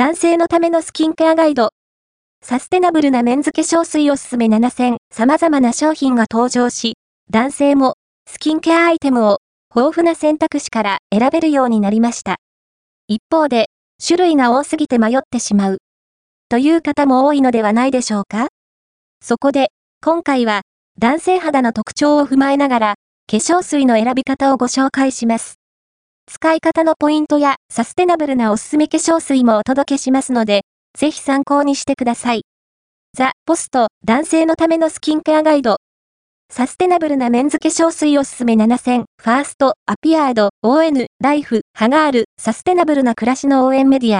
男性のためのスキンケアガイド。サステナブルなメンズ化粧水おすすめ7選、様々な商品が登場し、男性もスキンケアアイテムを豊富な選択肢から選べるようになりました。一方で、種類が多すぎて迷ってしまう。という方も多いのではないでしょうかそこで、今回は、男性肌の特徴を踏まえながら、化粧水の選び方をご紹介します。使い方のポイントやサステナブルなおすすめ化粧水もお届けしますので、ぜひ参考にしてください。ザ・ポスト男性のためのスキンケアガイド。サステナブルなメンズ化粧水おすすめ7000、ファースト、アピアード、ON、ライフ、ハガール、サステナブルな暮らしの応援メディア、